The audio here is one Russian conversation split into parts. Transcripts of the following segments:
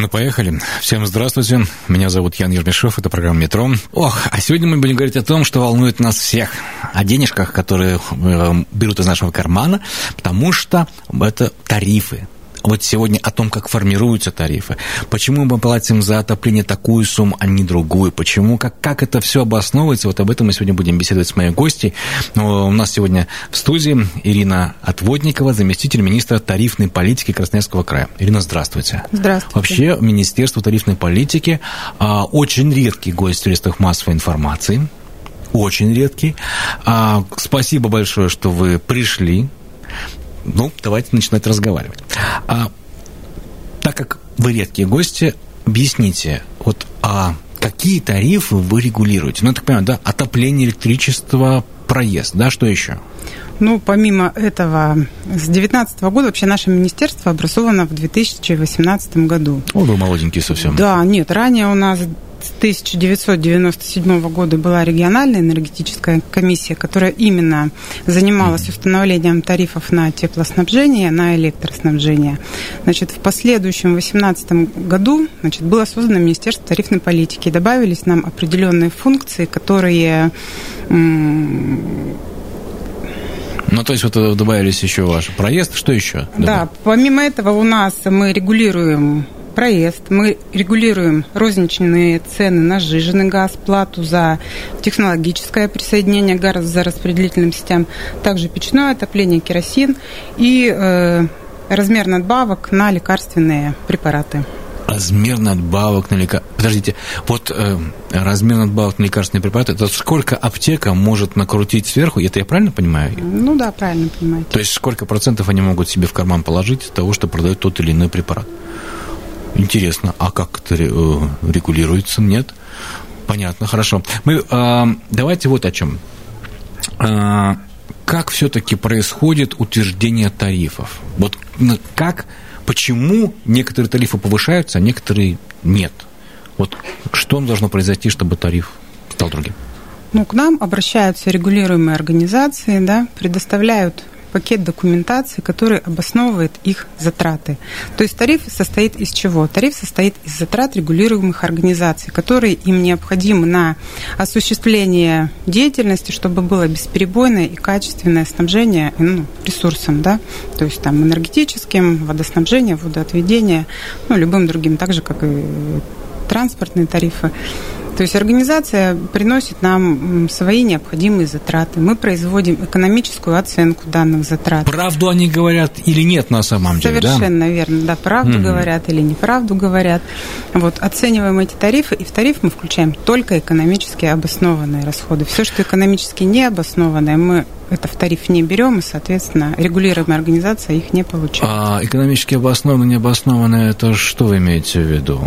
Ну, поехали. Всем здравствуйте. Меня зовут Ян Ермешов, это программа «Метро». Ох, а сегодня мы будем говорить о том, что волнует нас всех. О денежках, которые э, берут из нашего кармана, потому что это тарифы вот сегодня о том, как формируются тарифы, почему мы платим за отопление такую сумму, а не другую, почему, как, как это все обосновывается, вот об этом мы сегодня будем беседовать с моей гостьей. У нас сегодня в студии Ирина Отводникова, заместитель министра тарифной политики Красноярского края. Ирина, здравствуйте. Здравствуйте. Вообще, Министерство тарифной политики а, очень редкий гость в средствах массовой информации, очень редкий. А, спасибо большое, что вы пришли ну, давайте начинать разговаривать. А, так как вы редкие гости, объясните, вот а какие тарифы вы регулируете? Ну, я так понимаю, да, отопление, электричество, проезд, да, что еще? Ну, помимо этого, с 2019 года вообще наше министерство образовано в 2018 году. О, вы молоденький совсем. Да, нет, ранее у нас 1997 года была региональная энергетическая комиссия, которая именно занималась установлением тарифов на теплоснабжение, на электроснабжение. Значит, в последующем 2018 году значит, было создано Министерство тарифной политики. Добавились нам определенные функции, которые ну, то есть вот добавились еще ваш проезд, что еще? Да, помимо этого у нас мы регулируем проезд, мы регулируем розничные цены на сжиженный газ, плату за технологическое присоединение газа за распределительным сетям, также печное отопление, керосин и э, размер надбавок на лекарственные препараты размер надбавок на лекарства. Подождите, вот э, размер надбавок на лекарственные препараты, это сколько аптека может накрутить сверху? Это я правильно понимаю? Ну да, правильно понимаете. То есть сколько процентов они могут себе в карман положить от того, что продают тот или иной препарат? Интересно, а как это э, регулируется? Нет? Понятно, хорошо. Мы э, давайте вот о чем. Э, как все-таки происходит утверждение тарифов? Вот ну, как, почему некоторые тарифы повышаются, а некоторые нет? Вот что должно произойти, чтобы тариф стал другим? Ну, к нам обращаются регулируемые организации, да, предоставляют пакет документации, который обосновывает их затраты. То есть тариф состоит из чего? Тариф состоит из затрат регулируемых организаций, которые им необходимы на осуществление деятельности, чтобы было бесперебойное и качественное снабжение ну, ресурсом, да, то есть там энергетическим, водоснабжение, водоотведение, ну, любым другим, так же, как и транспортные тарифы. То есть организация приносит нам свои необходимые затраты. Мы производим экономическую оценку данных затрат. Правду они говорят или нет на самом деле? Совершенно да? верно. Да, правду угу. говорят или неправду говорят. Вот, оцениваем эти тарифы, и в тариф мы включаем только экономически обоснованные расходы. Все, что экономически не обоснованное, мы это в тариф не берем, и, соответственно, регулируемая организация их не получает. А экономически обоснованное, необоснованное, это что вы имеете в виду?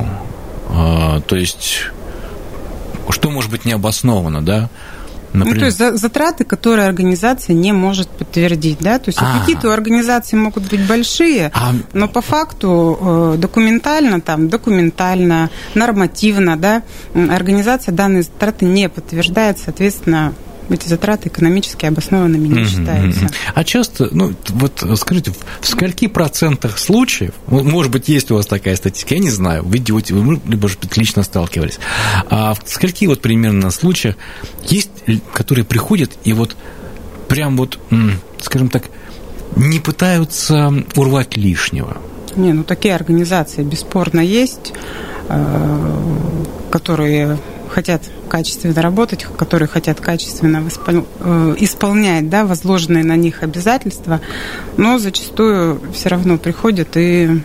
А, то есть что может быть необоснованно, да? Например... Ну, то есть затраты, которые организация не может подтвердить, да, то есть а. какие-то у организации могут быть большие, а... но по факту э, документально, там, документально, нормативно, да, организация данные затраты не подтверждает, соответственно, эти затраты экономически обоснованными не считаются. А часто, ну, вот скажите, в скольки процентах случаев, может быть, есть у вас такая статистика, я не знаю, вы идете, вы, либо же лично сталкивались, а в скольки вот примерно случаях есть, которые приходят и вот прям вот, скажем так, не пытаются урвать лишнего? Не, ну такие организации бесспорно есть, э, которые хотят качественно работать, которые хотят качественно э, исполнять да, возложенные на них обязательства, но зачастую все равно приходят и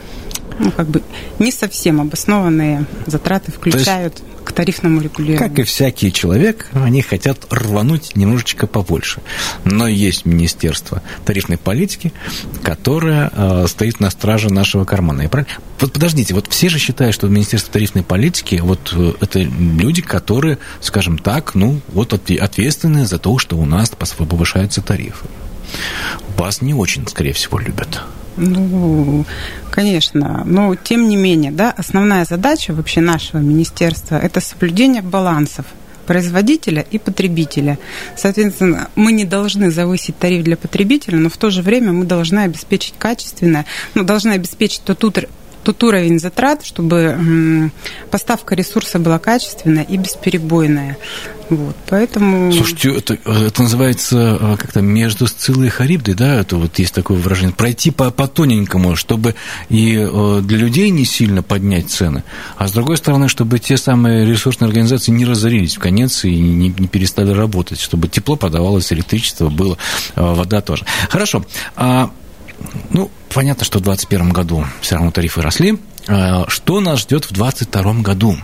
ну, как бы не совсем обоснованные затраты включают к тарифному регулированию. Как и всякий человек, они хотят рвануть немножечко побольше. Но есть Министерство тарифной политики, которое э, стоит на страже нашего кармана. И правильно? Вот подождите, вот все же считают, что Министерство тарифной политики вот э, это люди, которые, скажем так, ну вот ответственны за то, что у нас повышаются тарифы. Вас не очень, скорее всего, любят. Ну, конечно. Но, тем не менее, да, основная задача вообще нашего министерства – это соблюдение балансов производителя и потребителя. Соответственно, мы не должны завысить тариф для потребителя, но в то же время мы должны обеспечить качественное, ну, должны обеспечить тот тот уровень затрат, чтобы поставка ресурса была качественная и бесперебойная. Вот, поэтому... Слушайте, это, это называется а, как-то между Сциллой и Харибдой, да, это вот есть такое выражение, пройти по, по тоненькому, чтобы и э, для людей не сильно поднять цены, а с другой стороны, чтобы те самые ресурсные организации не разорились в конец и не, не перестали работать, чтобы тепло подавалось, электричество было, э, вода тоже. Хорошо. А, ну, понятно, что в 2021 году все равно тарифы росли. Что нас ждет в 2022 году?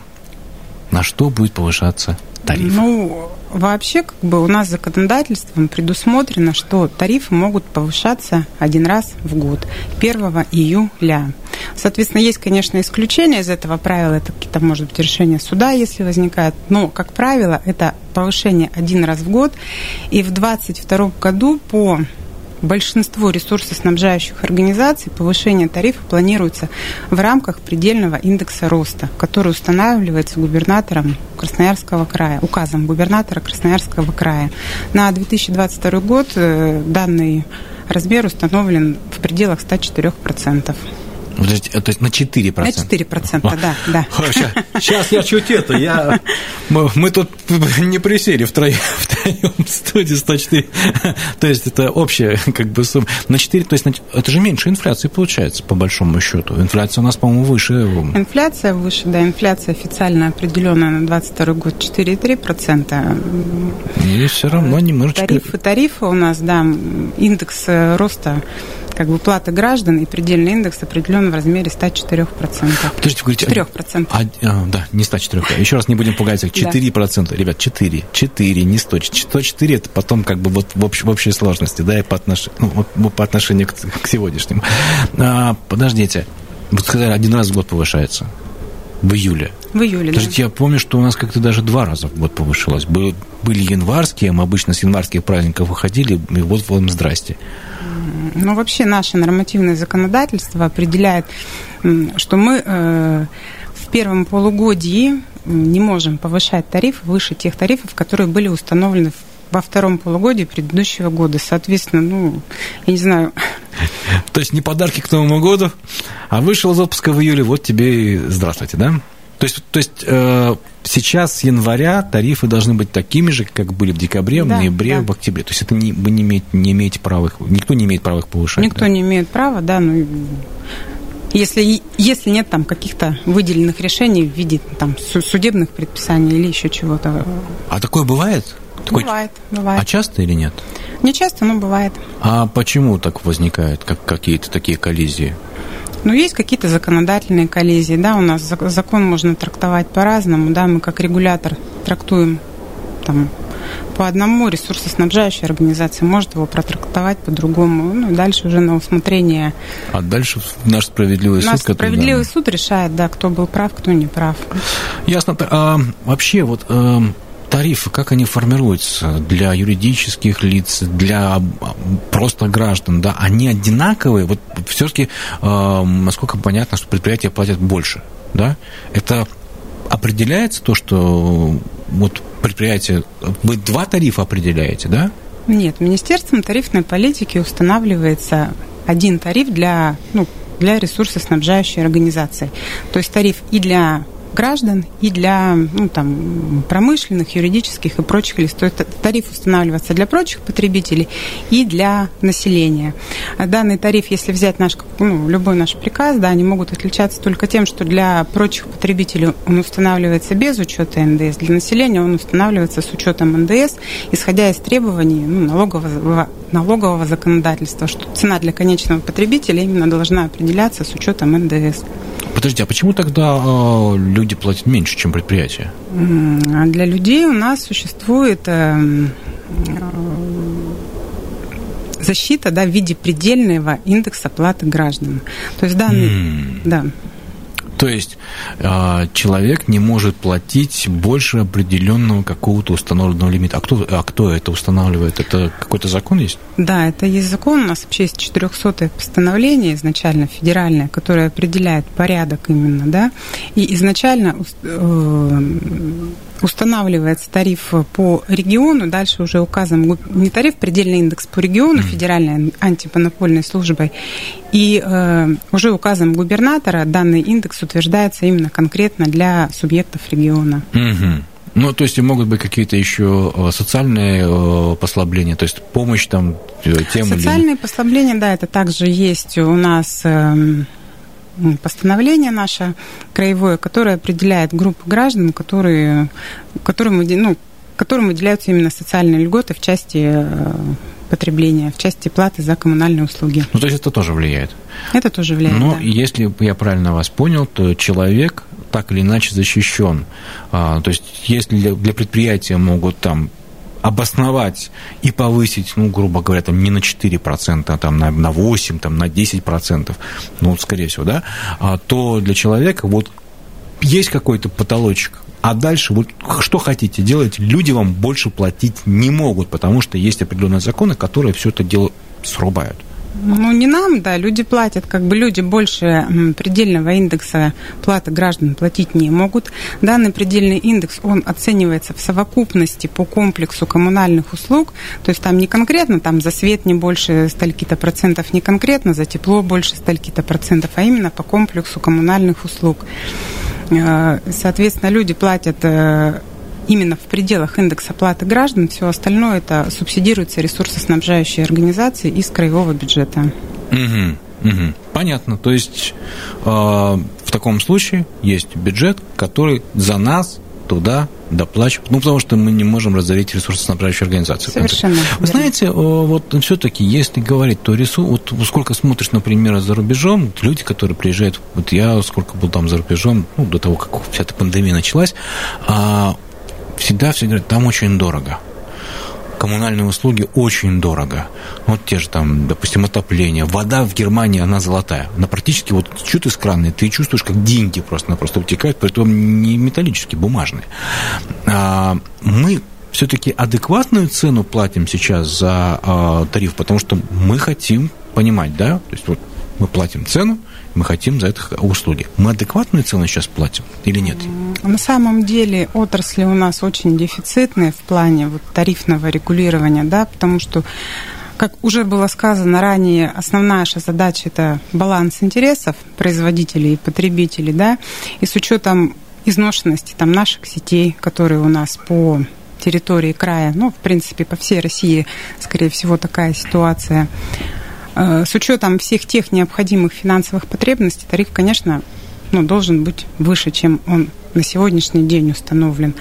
На что будет повышаться тариф? Ну, вообще, как бы у нас законодательством предусмотрено, что тарифы могут повышаться один раз в год, 1 июля. Соответственно, есть, конечно, исключения из этого правила, это какие-то, может быть, решения суда, если возникают, но, как правило, это повышение один раз в год, и в 2022 году по большинство ресурсоснабжающих организаций повышение тарифа планируется в рамках предельного индекса роста, который устанавливается губернатором Красноярского края, указом губернатора Красноярского края. На 2022 год э, данный размер установлен в пределах 104%. Подождите, то есть на 4%? На 4%, да, да. Сейчас, сейчас я чуть это, я... Мы, мы тут не присели втроем, студии 104. То есть это общая как бы сумма. На 4, то есть это же меньше инфляции получается, по большому счету. Инфляция у нас, по-моему, выше. Инфляция выше, да, инфляция официально определенная на 22 год 4,3%. И все равно немножечко... Тарифы, тарифы у нас, да, индекс роста как бы платы граждан и предельный индекс определен в размере 104%. Подождите, вы говорите... 4%. А, а, да, не 104. Еще раз не будем пугать их. 4%. Да. Ребят, 4. 4, не 100. 104 это потом как бы вот в, общ, в общей сложности, да, и по, отнош... ну, вот, по отношению к, к сегодняшнему. А, подождите. Вы сказали, один раз в год повышается. В июле. В июле, Подождите, да. я помню, что у нас как-то даже два раза в год повышалось. Были, были январские, мы обычно с январских праздников выходили, и вот вам здрасте. Ну, вообще наше нормативное законодательство определяет, что мы э, в первом полугодии не можем повышать тариф выше тех тарифов, которые были установлены во втором полугодии предыдущего года. Соответственно, ну, я не знаю. То есть не подарки к Новому году, а вышел из отпуска в июле, вот тебе и здравствуйте, да? То есть, то есть э, сейчас с января тарифы должны быть такими же, как были в декабре, да, в ноябре, да. в октябре. То есть это не, вы не имеете, не имеете права их, никто не имеет права их повышать. Никто да? не имеет права, да, ну если, если нет там каких-то выделенных решений в виде там, судебных предписаний или еще чего-то. А такое бывает? Такой... Бывает, бывает. А часто или нет? Не часто, но бывает. А почему так возникают как какие-то такие коллизии? Ну, есть какие-то законодательные коллизии, да, у нас закон можно трактовать по-разному, да, мы как регулятор трактуем там по одному ресурсоснабжающая организация может его протрактовать по-другому. Ну, дальше уже на усмотрение. А дальше наш справедливый наш суд... справедливый да. суд решает, да, кто был прав, кто не прав. Ясно. А, вообще, вот а, тарифы, как они формируются для юридических лиц, для просто граждан, да, они одинаковые? Вот все-таки, э, насколько понятно, что предприятия платят больше, да? Это определяется то, что вот предприятие, вы два тарифа определяете, да? Нет, Министерством тарифной политики устанавливается один тариф для, ну, для ресурсоснабжающей организации. То есть тариф и для граждан и для ну, там, промышленных, юридических и прочих лиц. То есть тариф устанавливается для прочих потребителей и для населения. Данный тариф, если взять наш, ну, любой наш приказ, да, они могут отличаться только тем, что для прочих потребителей он устанавливается без учета НДС, для населения он устанавливается с учетом НДС, исходя из требований ну, налогового налогового законодательства, что цена для конечного потребителя именно должна определяться с учетом НДС. Подожди, а почему тогда э, люди платят меньше, чем предприятия? А для людей у нас существует э, защита да, в виде предельного индекса платы граждан. То есть данный, mm. да, то есть а, человек не может платить больше определенного какого-то установленного лимита. А кто, а кто это устанавливает? Это какой-то закон есть? Да, это есть закон. У нас вообще есть 400 постановление изначально федеральное, которое определяет порядок именно, да. И изначально э, устанавливается тариф по региону, дальше уже указан не тариф, предельный индекс по региону, федеральной антимонопольной службой, и э, уже указом губернатора. Данный индекс утверждается именно конкретно для субъектов региона. Mm-hmm. Ну, то есть могут быть какие-то еще э, социальные э, послабления, то есть помощь там тем Социальные или... послабления, да, это также есть у нас эм, постановление наше краевое, которое определяет группу граждан, которые, которым, ну, которым выделяются именно социальные льготы в части э, потребления, в части платы за коммунальные услуги. Ну, то есть это тоже влияет? Это тоже влияет, Но да. если я правильно вас понял, то человек так или иначе защищен. А, то есть если для предприятия могут там обосновать и повысить, ну, грубо говоря, там не на 4%, а там на, на 8%, там на 10%, ну, скорее всего, да, а, то для человека вот есть какой-то потолочек, а дальше вот что хотите делать, люди вам больше платить не могут, потому что есть определенные законы, которые все это дело срубают. Ну, не нам, да, люди платят, как бы люди больше предельного индекса платы граждан платить не могут. Данный предельный индекс, он оценивается в совокупности по комплексу коммунальных услуг, то есть там не конкретно, там за свет не больше стольки-то процентов, не конкретно за тепло больше стольки-то процентов, а именно по комплексу коммунальных услуг. Э, соответственно, люди платят э, именно в пределах индекса оплаты граждан, все остальное это субсидируется ресурсоснабжающей организацией из краевого бюджета. Угу, угу. Понятно. То есть э, в таком случае есть бюджет, который за нас туда доплачивают. Ну, потому что мы не можем разорить ресурсоснабжающую организацию. Совершенно. Вы знаете, вот все-таки, если говорить, то рису, вот сколько смотришь, например, за рубежом, люди, которые приезжают, вот я сколько был там за рубежом, ну, до того, как вся эта пандемия началась, а, всегда все говорят, там очень дорого. Коммунальные услуги очень дорого. Вот те же там, допустим, отопление. Вода в Германии, она золотая. Она практически вот чуть из крана, ты чувствуешь, как деньги просто-напросто утекают, притом не металлические, бумажные. А, мы все-таки адекватную цену платим сейчас за а, тариф, потому что мы хотим понимать, да, то есть вот мы платим цену, мы хотим за это услуги. Мы адекватную цену сейчас платим или нет? На самом деле отрасли у нас очень дефицитные в плане вот тарифного регулирования, да, потому что как уже было сказано ранее, основная наша задача – это баланс интересов производителей и потребителей, да, и с учетом изношенности там, наших сетей, которые у нас по территории края, ну, в принципе, по всей России, скорее всего, такая ситуация – с учетом всех тех необходимых финансовых потребностей, тариф, конечно, ну, должен быть выше, чем он на сегодняшний день установлен.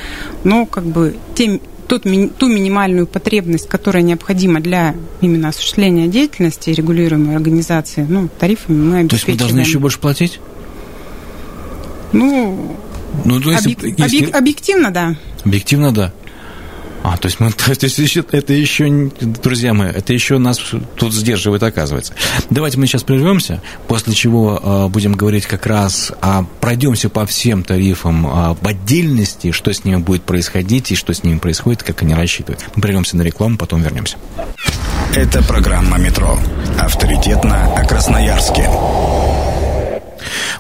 Но как бы тем, тот, ту минимальную потребность, которая необходима для именно осуществления деятельности регулируемой организации, ну, тарифами мы обеспечиваем. То есть мы должны еще больше платить? Ну, ну то есть, объек, если... объективно, да. Объективно, да. А, то есть, мы, то есть еще, это еще, друзья мои, это еще нас тут сдерживает, оказывается. Давайте мы сейчас прервемся, после чего э, будем говорить как раз, а, пройдемся по всем тарифам э, в отдельности, что с ними будет происходить и что с ними происходит, как они рассчитывают. Мы прервемся на рекламу, потом вернемся. Это программа «Метро». Авторитетно о Красноярске.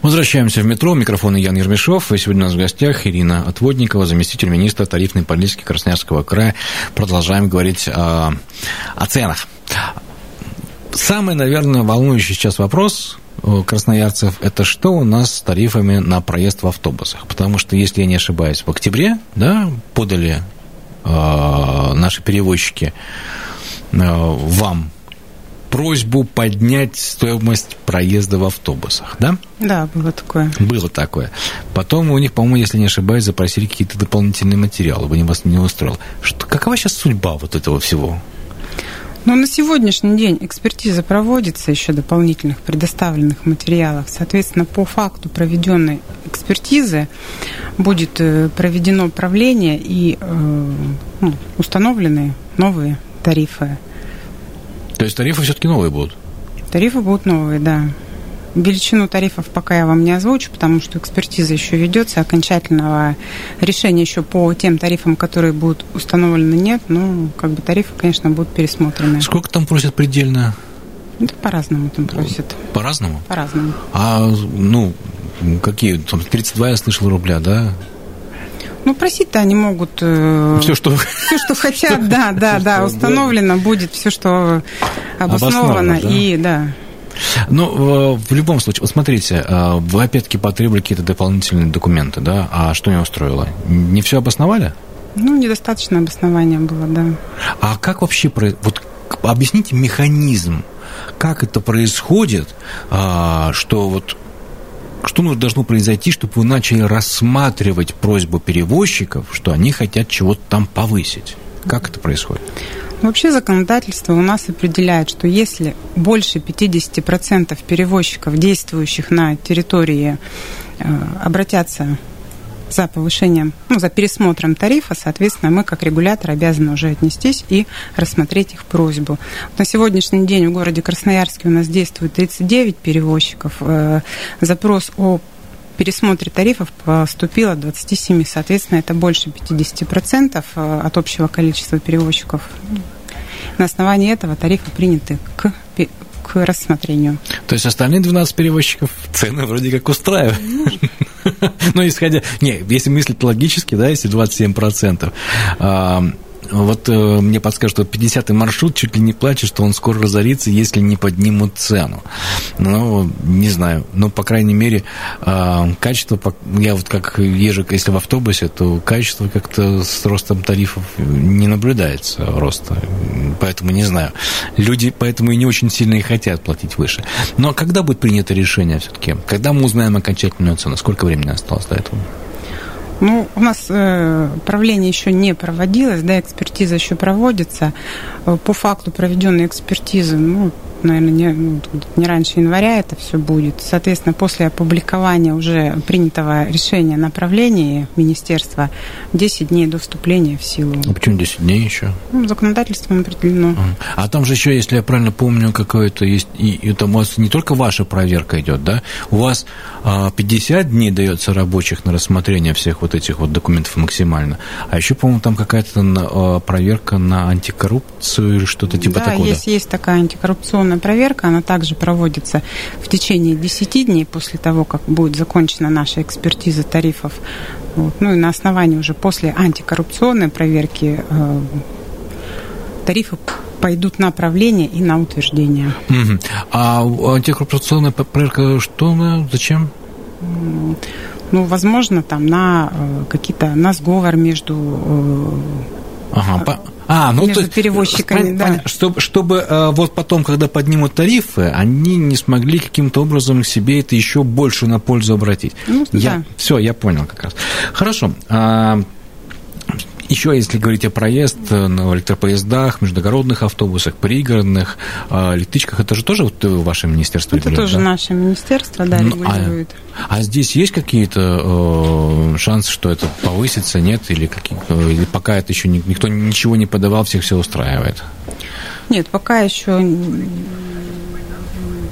Возвращаемся в метро. Микрофон Ян Ермешов. И сегодня у нас в гостях Ирина Отводникова, заместитель министра тарифной политики Красноярского края. Продолжаем говорить о, о ценах. Самый, наверное, волнующий сейчас вопрос красноярцев, это что у нас с тарифами на проезд в автобусах. Потому что, если я не ошибаюсь, в октябре да, подали э, наши перевозчики э, вам просьбу поднять стоимость проезда в автобусах, да? Да, было такое. Было такое. Потом у них, по-моему, если не ошибаюсь, запросили какие-то дополнительные материалы, бы вас не устроил. Что, какова сейчас судьба вот этого всего? Но на сегодняшний день экспертиза проводится еще дополнительных предоставленных материалов. Соответственно, по факту проведенной экспертизы будет э, проведено правление и э, ну, установлены новые тарифы. То есть тарифы все-таки новые будут? Тарифы будут новые, да. Величину тарифов пока я вам не озвучу, потому что экспертиза еще ведется, окончательного решения еще по тем тарифам, которые будут установлены, нет. Ну, как бы тарифы, конечно, будут пересмотрены. Сколько там просят предельно? Это по-разному там просят. По-разному? По-разному. А, ну, какие? Там 32 я слышал рубля, да? Ну, просить-то они могут... Э, все, что... Все, что хотят, да, да, да, установлено будет все, что обосновано. И, да. Ну, в любом случае, вот смотрите, э, вы опять-таки потребовали какие-то дополнительные документы, да? А что не устроило? Не все обосновали? Ну, недостаточно обоснования было, да. А как вообще... Вот объясните механизм, как это происходит, а, что вот что должно произойти, чтобы вы начали рассматривать просьбу перевозчиков, что они хотят чего-то там повысить? Как это происходит? Вообще законодательство у нас определяет, что если больше 50% перевозчиков, действующих на территории, э, обратятся за повышением, ну, за пересмотром тарифа, соответственно, мы как регулятор обязаны уже отнестись и рассмотреть их просьбу. На сегодняшний день в городе Красноярске у нас действует 39 перевозчиков. Э, запрос о пересмотре тарифов поступило 27, соответственно, это больше 50% э, от общего количества перевозчиков. На основании этого тарифы приняты к к рассмотрению. То есть остальные 12 перевозчиков цены вроде как устраивают. Ну, исходя... Не, если мыслить логически, да, если 27%, вот э, мне подскажут, что 50-й маршрут чуть ли не плачет, что он скоро разорится, если не поднимут цену. Ну, не знаю. Но, по крайней мере, э, качество, я вот как езжу, если в автобусе, то качество как-то с ростом тарифов не наблюдается роста. Поэтому не знаю. Люди поэтому и не очень сильно и хотят платить выше. Но когда будет принято решение все-таки? Когда мы узнаем окончательную цену? Сколько времени осталось до этого? Ну, у нас э, правление еще не проводилось, да, экспертиза еще проводится. Э, по факту проведенной экспертизы, ну, наверное, не, ну, не раньше января это все будет. Соответственно, после опубликования уже принятого решения направления министерства 10 дней до вступления в силу. А почему 10 дней еще? Ну, законодательством определено. А, а там же еще, если я правильно помню, какое-то есть, и, и там у вас не только ваша проверка идет, да? У вас а, 50 дней дается рабочих на рассмотрение всех вот этих вот документов максимально, а еще, по-моему, там какая-то а, проверка на антикоррупцию или что-то типа да, такого. Есть, есть такая антикоррупционная повторная проверка, она также проводится в течение 10 дней после того, как будет закончена наша экспертиза тарифов. Вот. Ну и на основании уже после антикоррупционной проверки э, тарифы пойдут на правление и на утверждение. Угу. А антикоррупционная проверка что, зачем? Ну, возможно, там на э, какие-то, на сговор между э, Ага, а, ну между то перевозчиками, да. Чтобы, чтобы э, вот потом, когда поднимут тарифы, они не смогли каким-то образом себе это еще больше на пользу обратить. Ну, я, да. Все, я понял как раз. Хорошо. А, еще, если говорить о проезд э, на электропоездах, междугородных автобусах, пригородных, э, электричках, это же тоже вот ваше министерство Это тоже да? наше министерство, да, ну, а регулирует. А, а здесь есть какие-то э, шансы, что это повысится, нет? Или, какие, или пока это еще никто ничего не подавал, всех все устраивает? Нет, пока еще...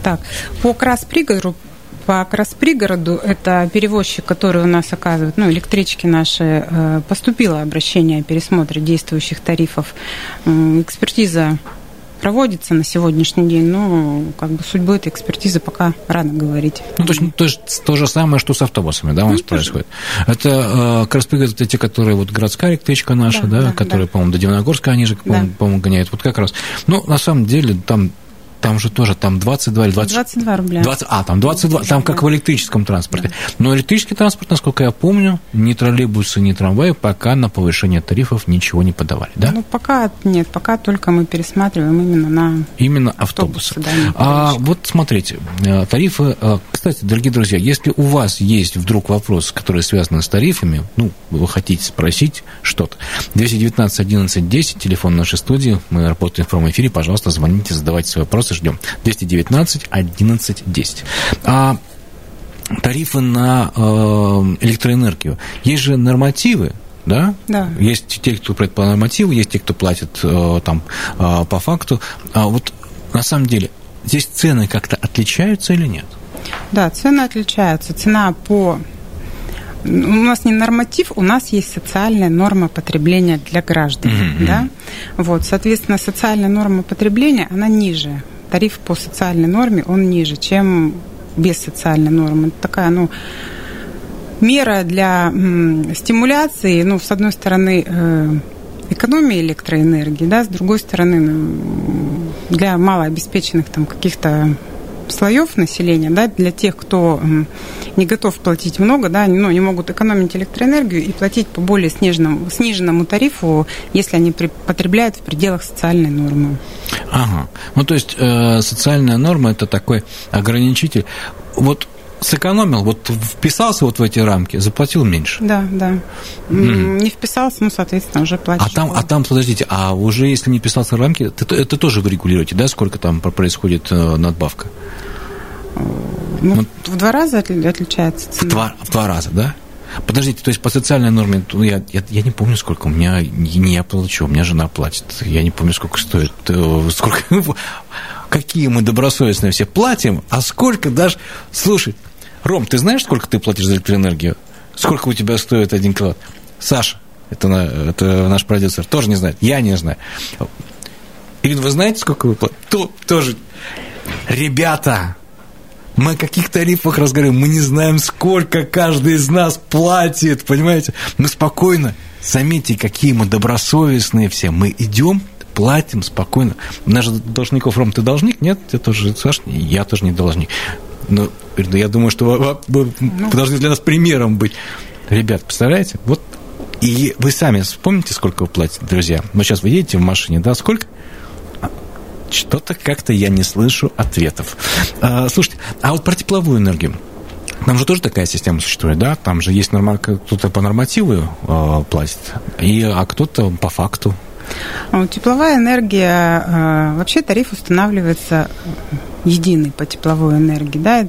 Так, по Краспригору по пригороду это перевозчик, который у нас оказывает, ну, электрички наши, э, поступило обращение о пересмотре действующих тарифов. Экспертиза проводится на сегодняшний день, но как бы судьбу этой экспертизы пока рано говорить. Ну, то есть, то, есть, то же самое, что с автобусами, да, у нас ну, происходит. Тоже. Это э, раз это те, которые вот городская электричка наша, да, да, да которая, да. по-моему, до Дивногорска они же, по-моему, да. по-моему, гоняют. Вот как раз. Ну, на самом деле, там там же тоже, там 22 или 20... 22 рубля. 20, а, там 22, там как в электрическом транспорте. Да. Но электрический транспорт, насколько я помню, ни троллейбусы, ни трамваи пока на повышение тарифов ничего не подавали, да? Ну, пока нет, пока только мы пересматриваем именно на Именно автобусы. автобусы да, а вот смотрите, э, тарифы... Э, кстати, дорогие друзья, если у вас есть вдруг вопрос, который связан с тарифами, ну, вы хотите спросить что-то, 219 11 10, телефон нашей студии, мы работаем в прямом эфире, пожалуйста, звоните, задавайте свои вопросы, ждем. 219 11 10. А тарифы на э, электроэнергию. Есть же нормативы, да? Да. Есть те, кто платит по нормативу, есть те, кто платит э, там э, по факту. А вот на самом деле здесь цены как-то отличаются или нет? Да, цены отличаются. Цена по у нас не норматив, у нас есть социальная норма потребления для граждан, mm-hmm. да, вот, соответственно, социальная норма потребления, она ниже, тариф по социальной норме, он ниже, чем без социальной нормы. Это такая, ну, мера для стимуляции, ну, с одной стороны, э, экономии электроэнергии, да, с другой стороны, ну, для малообеспеченных там каких-то слоев населения, да, для тех, кто не готов платить много, да, ну, не могут экономить электроэнергию и платить по более сниженному, сниженному тарифу, если они потребляют в пределах социальной нормы. Ага. Ну, то есть э, социальная норма – это такой ограничитель. Вот сэкономил, вот вписался вот в эти рамки, заплатил меньше. Да, да. Mm. Не вписался, ну, соответственно, уже платишь. А там, а там, подождите, а уже если не вписался в рамки, это, это тоже вы регулируете, да, сколько там происходит э, надбавка? Ну, вот. в два раза отличается цена. В два, в два раза, да? Подождите, то есть по социальной норме, ну, я, я, я не помню, сколько у меня, не я плачу, у меня жена платит, я не помню, сколько стоит, э, сколько, какие мы добросовестные все платим, а сколько даже, слушай, Ром, ты знаешь, сколько ты платишь за электроэнергию? Сколько у тебя стоит один киловатт? Саша, это, на, это наш продюсер, тоже не знает, я не знаю. Ирина, вы знаете, сколько вы платите? Тоже. Ребята, мы о каких тарифах разговариваем? Мы не знаем, сколько каждый из нас платит, понимаете? Мы спокойно, заметьте, какие мы добросовестные все. Мы идем, платим спокойно. У нас же должников, Ром, ты должник? Нет, ты тоже, Саш, я тоже не должник. Но я думаю, что вы, ну. должны для нас примером быть. Ребят, представляете? Вот и вы сами вспомните, сколько вы платите, друзья. Ну, сейчас вы едете в машине, да, сколько? Что-то как-то я не слышу ответов. А, слушайте, а вот про тепловую энергию. Там же тоже такая система существует, да? Там же есть норма... кто-то по нормативу э, платит, и, а кто-то по факту. А тепловая энергия, э, вообще тариф устанавливается единый по тепловой энергии, да,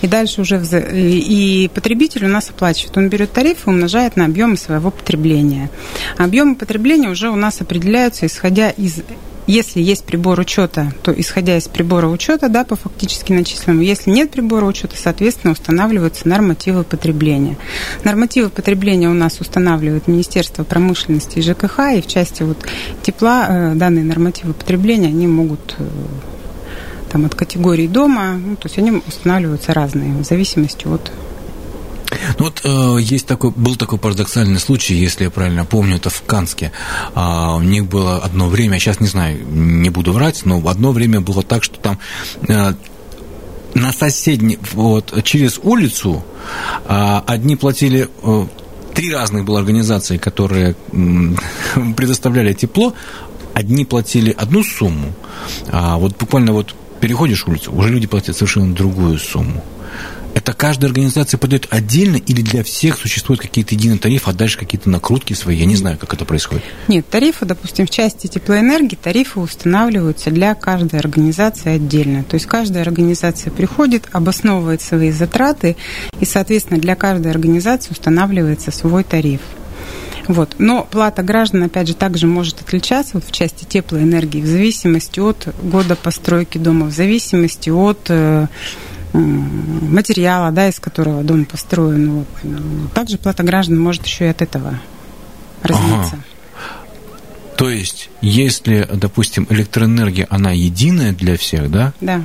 и дальше уже вза... и потребитель у нас оплачивает. Он берет тариф и умножает на объемы своего потребления. Объемы потребления уже у нас определяются исходя из если есть прибор учета, то исходя из прибора учета, да, по фактически начисленному. Если нет прибора учета, соответственно, устанавливаются нормативы потребления. Нормативы потребления у нас устанавливает Министерство промышленности и ЖКХ, и в части вот тепла э, данные нормативы потребления, они могут э, там, от категории дома, ну, то есть они устанавливаются разные в зависимости от ну вот э, есть такой, был такой парадоксальный случай, если я правильно помню, это в Канске. А, у них было одно время, сейчас не знаю, не буду врать, но одно время было так, что там э, на соседней, вот, через улицу э, одни платили э, три разных было организации, которые предоставляли тепло, одни платили одну сумму, а вот буквально вот переходишь улицу, уже люди платят совершенно другую сумму. Это каждая организация подает отдельно или для всех существуют какие-то единые тарифы, а дальше какие-то накрутки свои? Я не знаю, как это происходит. Нет, тарифы, допустим, в части теплоэнергии, тарифы устанавливаются для каждой организации отдельно. То есть каждая организация приходит, обосновывает свои затраты, и, соответственно, для каждой организации устанавливается свой тариф. Вот. Но плата граждан, опять же, также может отличаться вот в части теплоэнергии в зависимости от года постройки дома, в зависимости от э, материала, да, из которого дом построен. Вот. Также плата граждан может еще и от этого разниться. Ага. То есть, если, допустим, электроэнергия, она единая для всех, да? Да.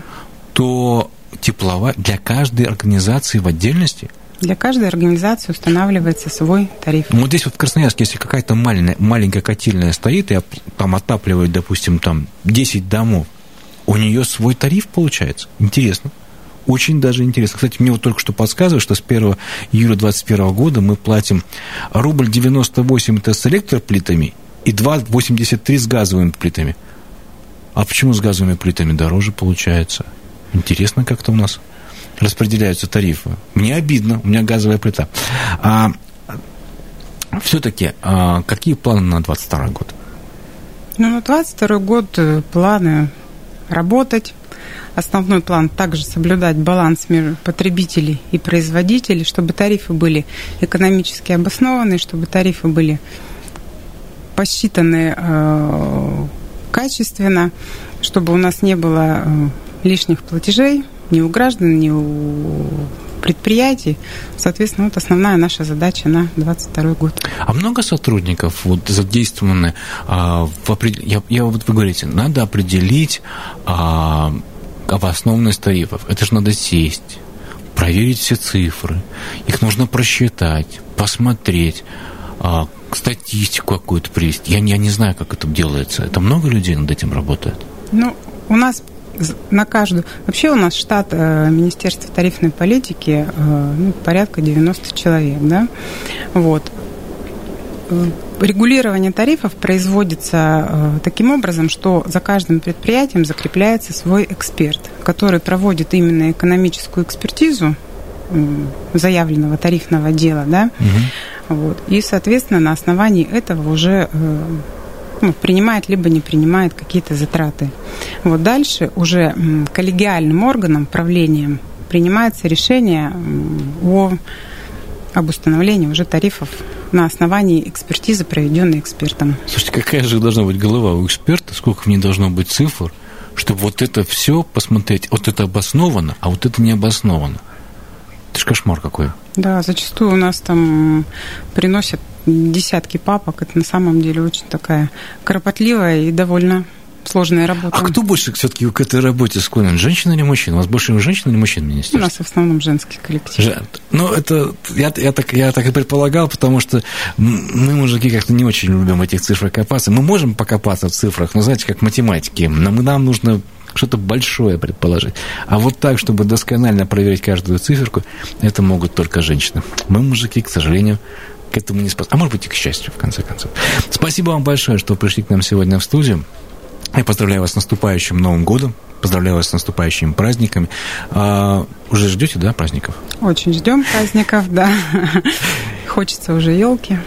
То тепловая для каждой организации в отдельности? Для каждой организации устанавливается свой тариф. Ну, вот здесь вот в Красноярске, если какая-то маленькая, маленькая котельная стоит и там отапливает, допустим, там 10 домов, У нее свой тариф получается. Интересно. Очень даже интересно. Кстати, мне вот только что подсказывают, что с 1 июля 2021 года мы платим рубль 98 это с электроплитами и 2,83 с газовыми плитами. А почему с газовыми плитами дороже получается? Интересно как-то у нас распределяются тарифы. Мне обидно, у меня газовая плита. А, все-таки, а, какие планы на 22 год? Ну, на 22 год э, планы работать, Основной план также соблюдать баланс между потребителей и производителей, чтобы тарифы были экономически обоснованы, чтобы тарифы были посчитаны э, качественно, чтобы у нас не было э, лишних платежей ни у граждан, ни у предприятий. Соответственно, вот основная наша задача на 2022 год. А много сотрудников вот задействованы а, в я, я вот вы говорите, надо определить а, обоснованность тарифов. Это же надо сесть, проверить все цифры. Их нужно просчитать, посмотреть, а, статистику какую-то привести. Я, я не знаю, как это делается. Это много людей над этим работает? Ну, у нас на каждую... Вообще у нас штат э, Министерства тарифной политики э, ну, порядка 90 человек, да? Вот. Э, регулирование тарифов производится э, таким образом, что за каждым предприятием закрепляется свой эксперт, который проводит именно экономическую экспертизу заявленного тарифного дела, да, угу. вот, и, соответственно, на основании этого уже э, ну, принимает либо не принимает какие-то затраты. Вот дальше уже коллегиальным органом, правлением принимается решение о об установлении уже тарифов на основании экспертизы, проведенной экспертом. Слушайте, какая же должна быть голова у эксперта, сколько в ней должно быть цифр, чтобы вот это все посмотреть, вот это обосновано, а вот это не обосновано. Это же кошмар какой. Да, зачастую у нас там приносят десятки папок. Это на самом деле очень такая кропотливая и довольно сложная работа. А кто больше все-таки к этой работе склонен, женщина или мужчина? У вас больше женщин или мужчин в министерстве? У нас в основном женский коллектив. Жен... Ну, это я, я, так, я так и предполагал, потому что мы, мужики, как-то не очень любим этих цифрах копаться. Мы можем покопаться в цифрах, но знаете, как математики. Нам, нам нужно что-то большое предположить. А вот так, чтобы досконально проверить каждую циферку, это могут только женщины. Мы, мужики, к сожалению, к этому не способны. А может быть, и к счастью, в конце концов. Спасибо вам большое, что пришли к нам сегодня в студию. Я поздравляю вас с наступающим Новым годом. Поздравляю вас с наступающими праздниками. А, уже ждете, да, праздников? Очень ждем праздников, да. Хочется уже елки.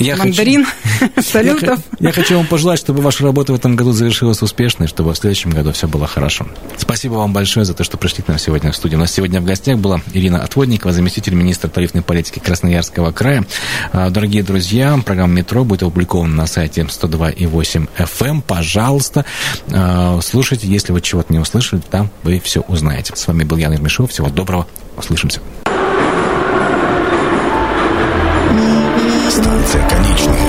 Я мандарин, хочу, салютов. Я, я хочу вам пожелать, чтобы ваша работа в этом году завершилась успешно, и чтобы в следующем году все было хорошо. Спасибо вам большое за то, что пришли к нам сегодня в студию. У нас сегодня в гостях была Ирина Отводникова, заместитель министра тарифной политики Красноярского края. А, дорогие друзья, программа «Метро» будет опубликована на сайте 102.8 FM. Эм. Пожалуйста, а, слушайте. Если вы чего-то не услышали, там вы все узнаете. С вами был Ян Ирмешов. Всего доброго. Услышимся. Станция конечная.